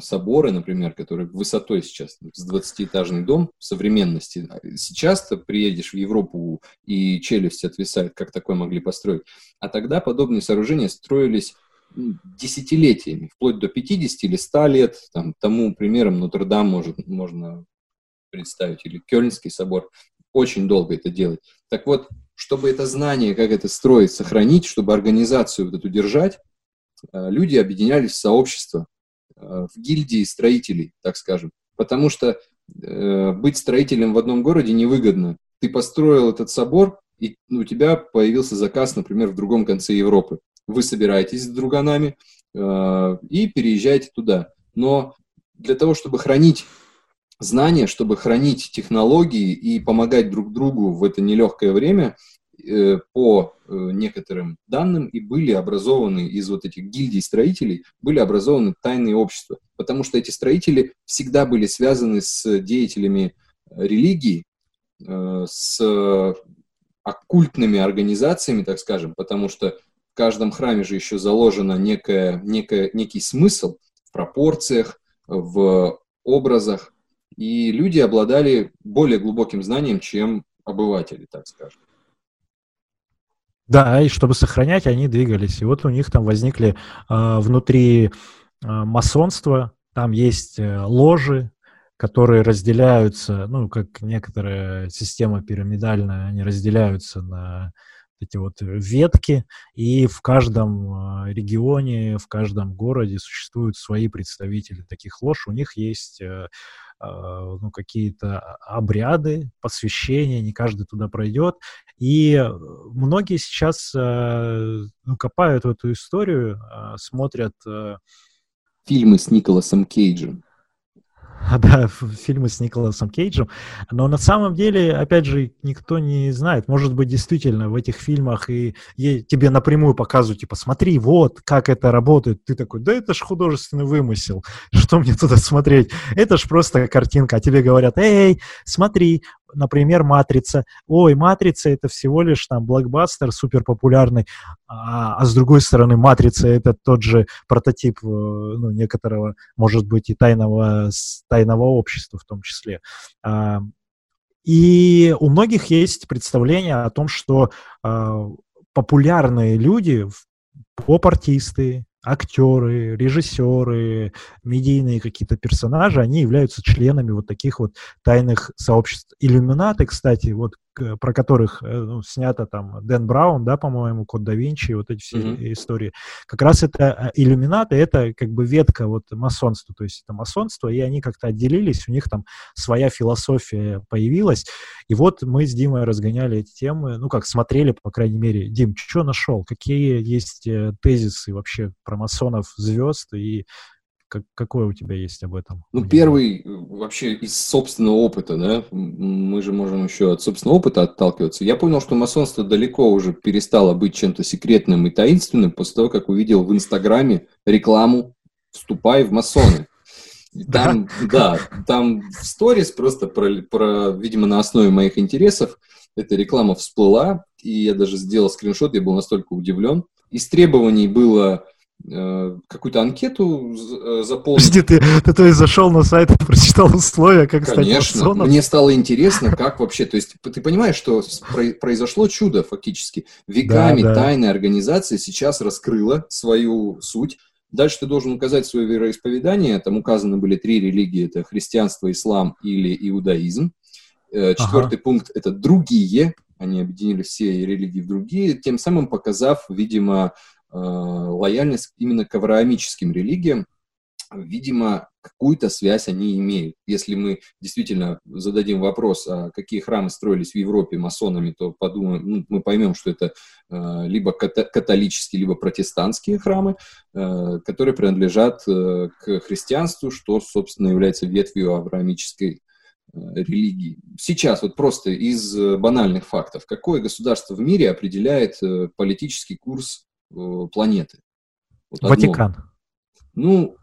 соборы, например, которые высотой сейчас, с 20-этажный дом в современности. Сейчас ты приедешь в Европу и челюсть отвисает, как такое могли построить. А тогда подобные сооружения строились десятилетиями, вплоть до 50 или 100 лет. Там, тому примером Нотр-Дам может, можно представить, или Кёльнский собор. Очень долго это делать. Так вот, чтобы это знание, как это строить, сохранить, чтобы организацию вот эту держать, э, люди объединялись в сообщество, Э, в гильдии строителей, так скажем. Потому что э, быть строителем в одном городе невыгодно. Ты построил этот собор, и у тебя появился заказ, например, в другом конце Европы. Вы собираетесь с друганами э, и переезжаете туда. Но для того, чтобы хранить знания, чтобы хранить технологии и помогать друг другу в это нелегкое время э, по э, некоторым данным и были образованы из вот этих гильдий строителей, были образованы тайные общества, потому что эти строители всегда были связаны с деятелями религии, э, с оккультными организациями, так скажем, потому что в каждом храме же еще заложено некое, некое, некий смысл в пропорциях, в образах, и люди обладали более глубоким знанием, чем обыватели, так скажем. Да, и чтобы сохранять, они двигались. И вот у них там возникли э, внутри э, масонства, там есть э, ложи, которые разделяются, ну, как некоторая система пирамидальная, они разделяются на эти вот ветки, и в каждом а, регионе, в каждом городе существуют свои представители таких лож. У них есть э, ну, какие-то обряды, посвящения, не каждый туда пройдет. И многие сейчас э, ну, копают в эту историю, а, смотрят... Э, Фильмы с Николасом Кейджем. да, фильмы с Николасом Кейджем. Но на самом деле, опять же, никто не знает. Может быть, действительно, в этих фильмах и, тебе напрямую показывают, типа, смотри, вот, как это работает. Ты такой, да это ж художественный вымысел. Что мне туда смотреть? Это ж просто картинка. А тебе говорят, эй, смотри, например, «Матрица». Ой, «Матрица» — это всего лишь там блокбастер супер популярный, а, а с другой стороны, «Матрица» — это тот же прототип э, ну, некоторого, может быть, и тайного, тайного общества в том числе. А, и у многих есть представление о том, что а, популярные люди, поп-артисты, актеры, режиссеры, медийные какие-то персонажи, они являются членами вот таких вот тайных сообществ. Иллюминаты, кстати, вот про которых э, ну, снято там Дэн Браун, да, по-моему, Код да Винчи, вот эти все mm-hmm. истории. Как раз это а, иллюминаты, это как бы ветка вот масонства, то есть это масонство, и они как-то отделились, у них там своя философия появилась. И вот мы с Димой разгоняли эти темы, ну как, смотрели, по крайней мере. Дим, что нашел? Какие есть э, тезисы вообще про масонов звезд и как, какое у тебя есть об этом? Ну, первый вообще из собственного опыта, да, мы же можем еще от собственного опыта отталкиваться. Я понял, что масонство далеко уже перестало быть чем-то секретным и таинственным после того, как увидел в Инстаграме рекламу «Вступай в масоны». Там, да, там в сторис просто про, про, видимо, на основе моих интересов эта реклама всплыла, и я даже сделал скриншот, я был настолько удивлен. Из требований было Э, какую-то анкету э, заполнить. Подожди, ты, ты то есть зашел на сайт и прочитал условия, как Конечно. стать масоном? Мне стало интересно, как вообще, то есть ты понимаешь, что произошло чудо фактически. Веками да, да. тайная организация сейчас раскрыла свою суть. Дальше ты должен указать свое вероисповедание. Там указаны были три религии. Это христианство, ислам или иудаизм. Э, четвертый ага. пункт – это другие. Они объединили все религии в другие, тем самым показав, видимо, Э, лояльность именно к авраамическим религиям, видимо, какую-то связь они имеют. Если мы действительно зададим вопрос, а какие храмы строились в Европе масонами, то подумаем, ну, мы поймем, что это э, либо католические, либо протестантские храмы, э, которые принадлежат э, к христианству, что, собственно, является ветвью авраамической э, религии. Сейчас вот просто из банальных фактов, какое государство в мире определяет э, политический курс Э, планеты. Вот Ватикан. Одно. Ну,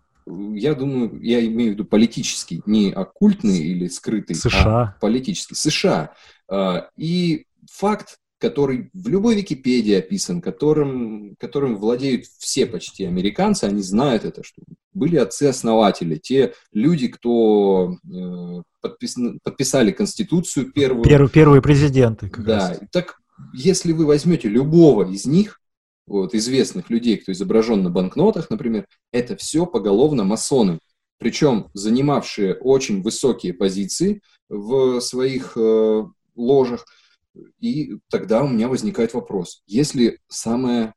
я думаю, я имею в виду политический, не оккультный или скрытый, США. а политический. США. А, и факт, который в любой Википедии описан, которым, которым владеют все почти американцы, они знают это, что были отцы-основатели, те люди, кто э, подпис, подписали Конституцию первую. Первые, первые президенты. Да, раз. так если вы возьмете любого из них, вот, известных людей, кто изображен на банкнотах, например, это все поголовно масоны, причем занимавшие очень высокие позиции в своих э, ложах. И тогда у меня возникает вопрос, если самое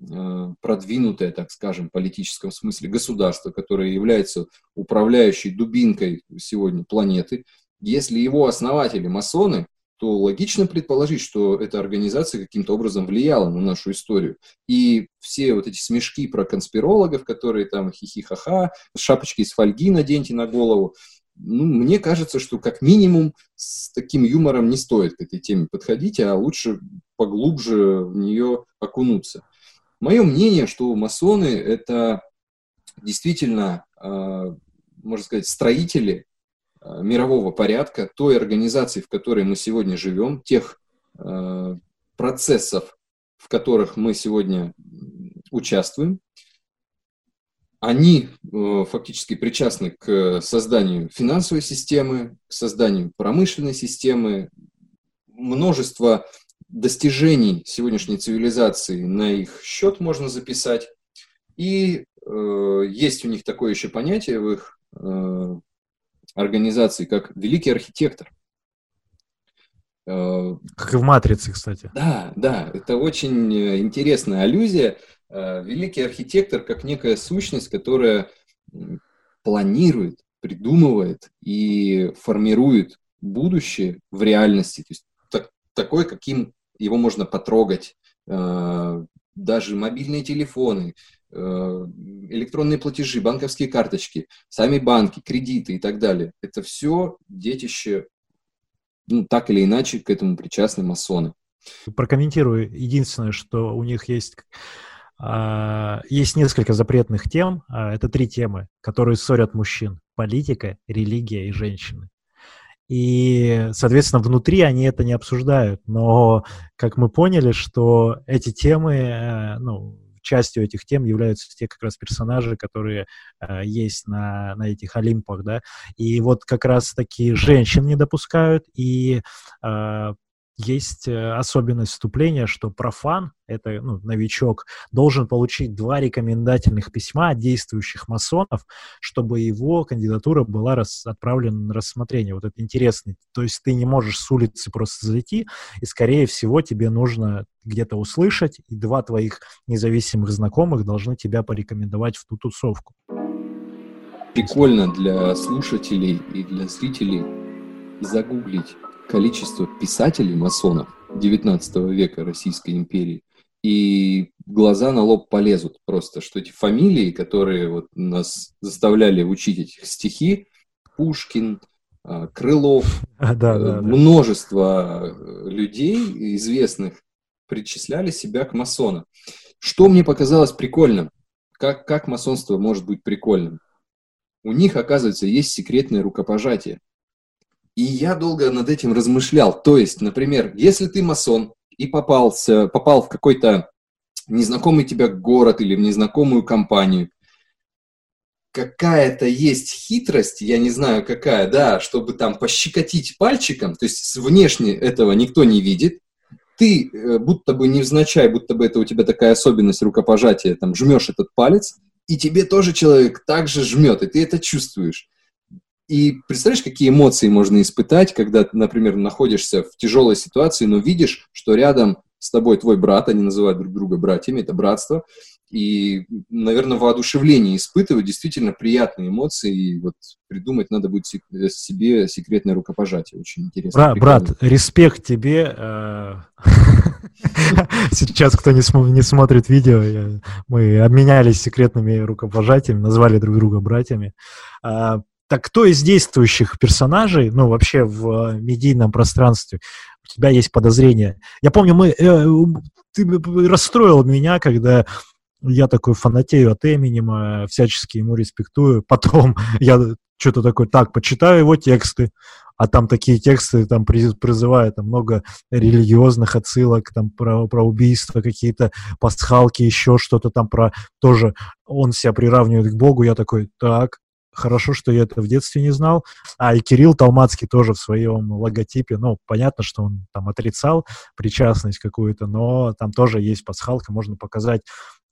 э, продвинутое, так скажем, в политическом смысле государство, которое является управляющей дубинкой сегодня планеты, если его основатели масоны, то логично предположить, что эта организация каким-то образом влияла на нашу историю. И все вот эти смешки про конспирологов, которые там хихи-ха-ха, шапочки из фольги наденьте на голову, ну, мне кажется, что как минимум с таким юмором не стоит к этой теме подходить, а лучше поглубже в нее окунуться. Мое мнение, что масоны это действительно, э, можно сказать, строители мирового порядка, той организации, в которой мы сегодня живем, тех э, процессов, в которых мы сегодня участвуем. Они э, фактически причастны к созданию финансовой системы, к созданию промышленной системы. Множество достижений сегодняшней цивилизации на их счет можно записать. И э, есть у них такое еще понятие в их э, организации, как великий архитектор. Э, как и в «Матрице», кстати. Да, да, это очень э, интересная аллюзия. Э, великий архитектор как некая сущность, которая планирует, придумывает и формирует будущее в реальности. То есть так, такой, каким его можно потрогать. Даже мобильные телефоны, электронные платежи, банковские карточки, сами банки, кредиты и так далее. Это все детище ну, так или иначе к этому причастны масоны. Прокомментирую. Единственное, что у них есть Uh, есть несколько запретных тем. Uh, это три темы, которые ссорят мужчин. Политика, религия и женщины. И, соответственно, внутри они это не обсуждают. Но, как мы поняли, что эти темы, uh, ну, частью этих тем являются те как раз персонажи, которые э, есть на, на этих Олимпах, да, и вот как раз такие женщин не допускают, и э, есть э, особенность вступления, что профан, это ну, новичок, должен получить два рекомендательных письма от действующих масонов, чтобы его кандидатура была рас, отправлена на рассмотрение. Вот это интересно. То есть ты не можешь с улицы просто зайти, и, скорее всего, тебе нужно где-то услышать, и два твоих независимых знакомых должны тебя порекомендовать в ту тусовку. Прикольно для слушателей и для зрителей загуглить количество писателей-масонов XIX века Российской империи, и глаза на лоб полезут просто, что эти фамилии, которые вот нас заставляли учить этих стихи, Пушкин, а, Крылов, а, да, да, множество да. людей известных причисляли себя к масонам. Что мне показалось прикольным? Как, как масонство может быть прикольным? У них, оказывается, есть секретное рукопожатие. И я долго над этим размышлял. То есть, например, если ты масон и попался, попал в какой-то незнакомый тебя город или в незнакомую компанию, какая-то есть хитрость, я не знаю какая, да, чтобы там пощекотить пальчиком, то есть внешне этого никто не видит, ты э, будто бы невзначай, будто бы это у тебя такая особенность рукопожатия, там жмешь этот палец, и тебе тоже человек так же жмет, и ты это чувствуешь. И представляешь, какие эмоции можно испытать, когда ты, например, находишься в тяжелой ситуации, но видишь, что рядом с тобой твой брат, они называют друг друга братьями, это братство, и, наверное, воодушевление испытывают, действительно приятные эмоции, и вот придумать надо будет э, себе секретное рукопожатие, очень интересно. Брат, брат респект тебе. Э, сейчас, кто не смотрит видео, мы обменялись секретными рукопожатиями, назвали друг друга братьями. А, так кто из действующих персонажей, ну, вообще в э, медийном пространстве, у тебя есть подозрения? Я помню, мы, э, ты расстроил меня, когда я такой фанатею от Эминема, всячески ему респектую. Потом я что-то такой, так, почитаю его тексты, а там такие тексты там призывают там много религиозных отсылок, там про, про убийства какие-то, пасхалки, еще что-то там про тоже он себя приравнивает к Богу. Я такой, так, Хорошо, что я это в детстве не знал. А и Кирилл Толмацкий тоже в своем логотипе, ну, понятно, что он там отрицал причастность какую-то, но там тоже есть пасхалка, можно показать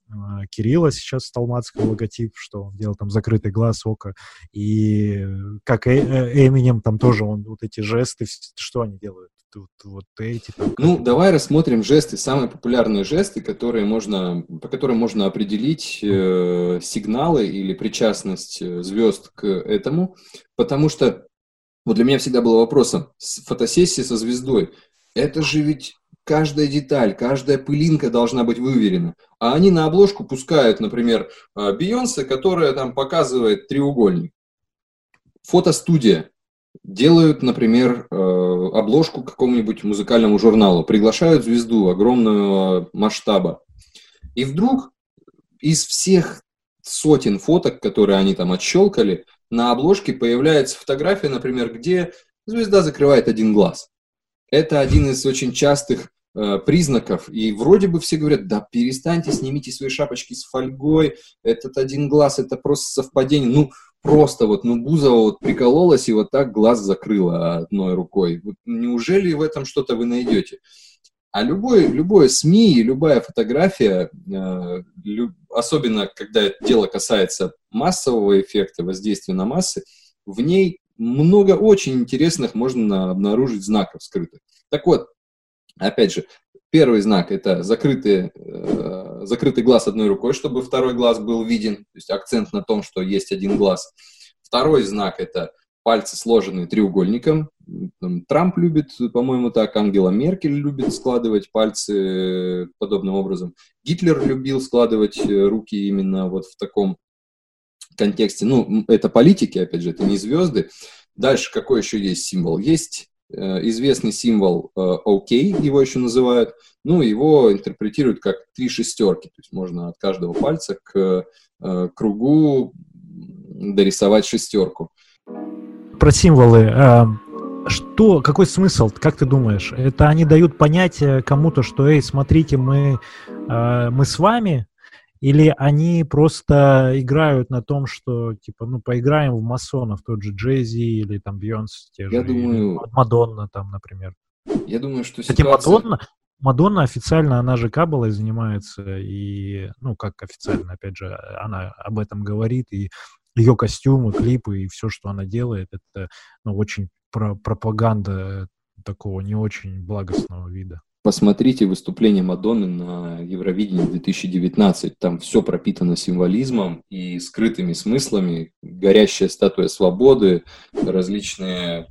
а, Кирилла сейчас Толмацкого логотип, что он делал там закрытый глаз, око. И как э, э, Эминем, там тоже он вот эти жесты, что они делают? Вот, вот эти. Там, ну, давай рассмотрим жесты, самые популярные жесты, которые можно, по которым можно определить э, сигналы или причастность э, звезд к этому, потому что вот для меня всегда было вопросом, фотосессия со звездой, это же ведь каждая деталь, каждая пылинка должна быть выверена. А они на обложку пускают, например, э, Бейонсе, которая там показывает треугольник. фотостудия. Делают, например, э, обложку какому-нибудь музыкальному журналу, приглашают звезду огромного масштаба. И вдруг из всех сотен фоток, которые они там отщелкали, на обложке появляется фотография, например, где звезда закрывает один глаз. Это один из очень частых э, признаков. И вроде бы все говорят, да перестаньте, снимите свои шапочки с фольгой, этот один глаз, это просто совпадение. Ну, просто вот, ну, Бузова вот прикололась и вот так глаз закрыла одной рукой. Вот неужели в этом что-то вы найдете? А любое, любое СМИ, любая фотография, э, лю, особенно когда дело касается массового эффекта, воздействия на массы, в ней много очень интересных можно обнаружить знаков скрытых. Так вот, опять же, первый знак – это закрытый, э, закрытый глаз одной рукой, чтобы второй глаз был виден, то есть акцент на том, что есть один глаз. Второй знак – это пальцы сложенные треугольником. Трамп любит, по-моему, так, Ангела Меркель любит складывать пальцы подобным образом. Гитлер любил складывать э, руки именно вот в таком контексте. Ну, это политики, опять же, это не звезды. Дальше какой еще есть символ? Есть э, известный символ э, OK, его еще называют. Ну, его интерпретируют как три шестерки. То есть можно от каждого пальца к э, кругу дорисовать шестерку про символы. Что, какой смысл, как ты думаешь? Это они дают понять кому-то, что, эй, смотрите, мы, мы с вами, или они просто играют на том, что, типа, ну, поиграем в масонов, тот же Джейзи или там Бьонс, те Я же, думаю... Мадонна там, например. Я думаю, что Кстати, ситуация... Мадонна, Мадонна официально, она же Каббалой занимается, и, ну, как официально, опять же, она об этом говорит, и ее костюмы, клипы и все, что она делает, это ну, очень про пропаганда такого не очень благостного вида. Посмотрите выступление Мадонны на Евровидении 2019. Там все пропитано символизмом и скрытыми смыслами. Горящая статуя свободы, различные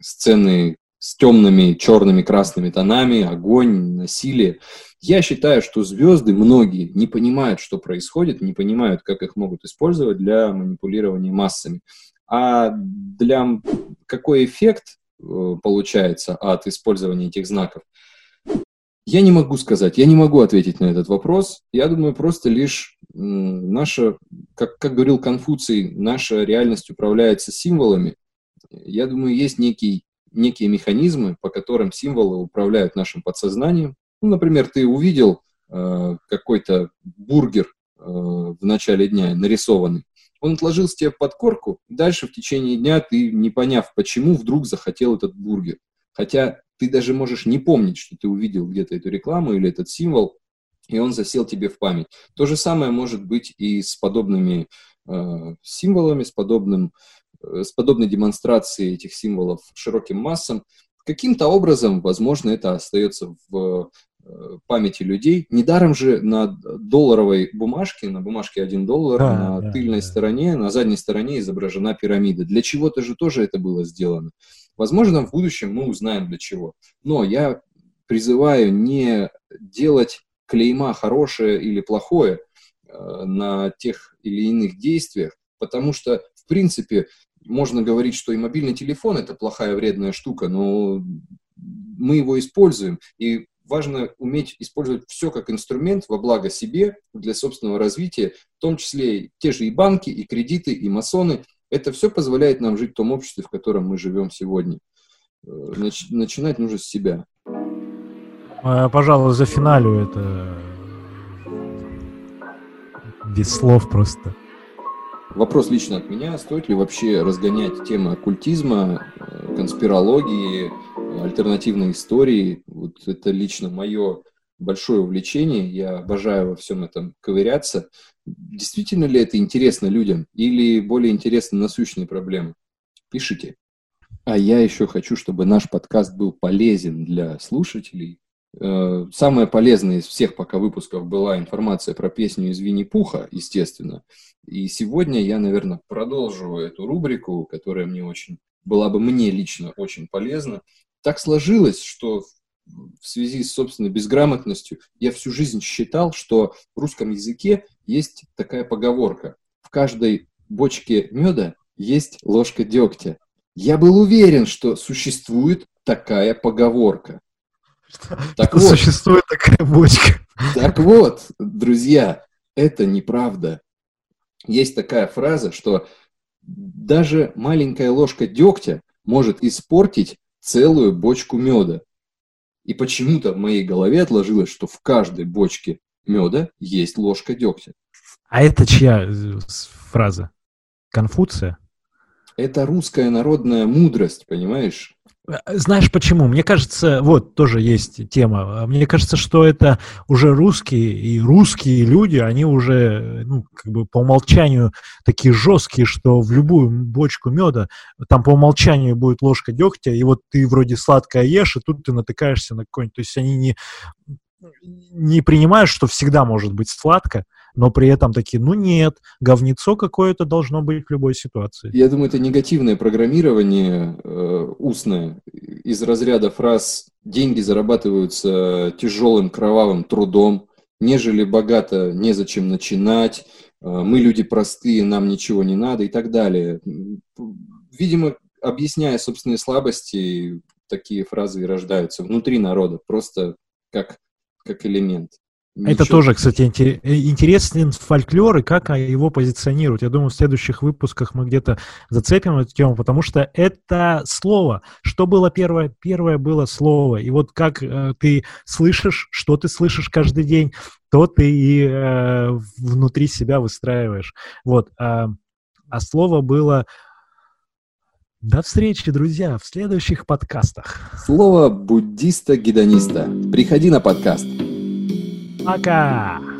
сцены с темными, черными, красными тонами, огонь, насилие. Я считаю, что звезды, многие, не понимают, что происходит, не понимают, как их могут использовать для манипулирования массами. А для какой эффект э, получается от использования этих знаков, я не могу сказать, я не могу ответить на этот вопрос. Я думаю, просто лишь наша, как, как говорил Конфуций, наша реальность управляется символами. Я думаю, есть некий, некие механизмы, по которым символы управляют нашим подсознанием, ну, например, ты увидел э, какой-то бургер э, в начале дня нарисованный, он отложился тебе под корку, дальше в течение дня ты, не поняв почему, вдруг захотел этот бургер. Хотя ты даже можешь не помнить, что ты увидел где-то эту рекламу или этот символ, и он засел тебе в память. То же самое может быть и с подобными э, символами, с, подобным, э, с подобной демонстрацией этих символов широким массам. Каким-то образом, возможно, это остается в Э, памяти людей. Недаром же на долларовой бумажке, на бумажке 1 доллар, да, на да, тыльной да. стороне, на задней стороне изображена пирамида. Для чего-то же тоже это было сделано. Возможно, в будущем мы узнаем для чего. Но я призываю не делать клейма хорошее или плохое э, на тех или иных действиях, потому что, в принципе, можно говорить, что и мобильный телефон это плохая вредная штука, но мы его используем, и важно уметь использовать все как инструмент во благо себе, для собственного развития, в том числе те же и банки, и кредиты, и масоны. Это все позволяет нам жить в том обществе, в котором мы живем сегодня. Э, нач- начинать нужно с себя. А, пожалуй, за финалю это без слов просто. Вопрос лично от меня. Стоит ли вообще разгонять тему оккультизма, э, конспирологии, альтернативной истории. Вот это лично мое большое увлечение. Я обожаю во всем этом ковыряться. Действительно ли это интересно людям или более интересны насущные проблемы? Пишите. А я еще хочу, чтобы наш подкаст был полезен для слушателей. Э, самое полезное из всех пока выпусков была информация про песню из Винни-Пуха, естественно. И сегодня я, наверное, продолжу эту рубрику, которая мне очень была бы мне лично очень полезна так сложилось, что в связи с собственной безграмотностью я всю жизнь считал, что в русском языке есть такая поговорка. В каждой бочке меда есть ложка дегтя. Я был уверен, что существует такая поговорка. Что, так что вот, существует такая бочка. Так вот, друзья, это неправда. Есть такая фраза, что даже маленькая ложка дегтя может испортить целую бочку меда. И почему-то в моей голове отложилось, что в каждой бочке меда есть ложка дегтя. А это чья э, фраза? Конфуция? Это русская народная мудрость, понимаешь? Э, знаешь почему? Мне кажется, вот тоже есть тема. Мне кажется, что это уже русские и русские люди, они уже, ну, как бы по умолчанию такие жесткие, что в любую бочку меда там по умолчанию будет ложка дегтя, и вот ты вроде сладкое ешь, и тут ты натыкаешься на какой-нибудь. То есть они не, не принимают, что всегда может быть сладко, но при этом такие, ну нет, говнецо какое-то должно быть в любой ситуации. Я думаю, это негативное программирование э, устное из разряда фраз «деньги зарабатываются тяжелым кровавым трудом», «нежели богато, незачем начинать», э, «мы люди простые, нам ничего не надо» и так далее. Видимо, объясняя собственные слабости, такие фразы и рождаются внутри народа, просто как, как элемент. Ничего. Это тоже, кстати, э, интересен фольклор и как его позиционируют. Я думаю, в следующих выпусках мы где-то зацепим эту тему, потому что это слово. Что было первое? Первое было слово. И вот как э, ты слышишь, что ты слышишь каждый день, то ты и э, внутри себя выстраиваешь. Вот. А, а слово было... До встречи, друзья, в следующих подкастах. Слово буддиста-гедониста. Приходи на подкаст. Пока!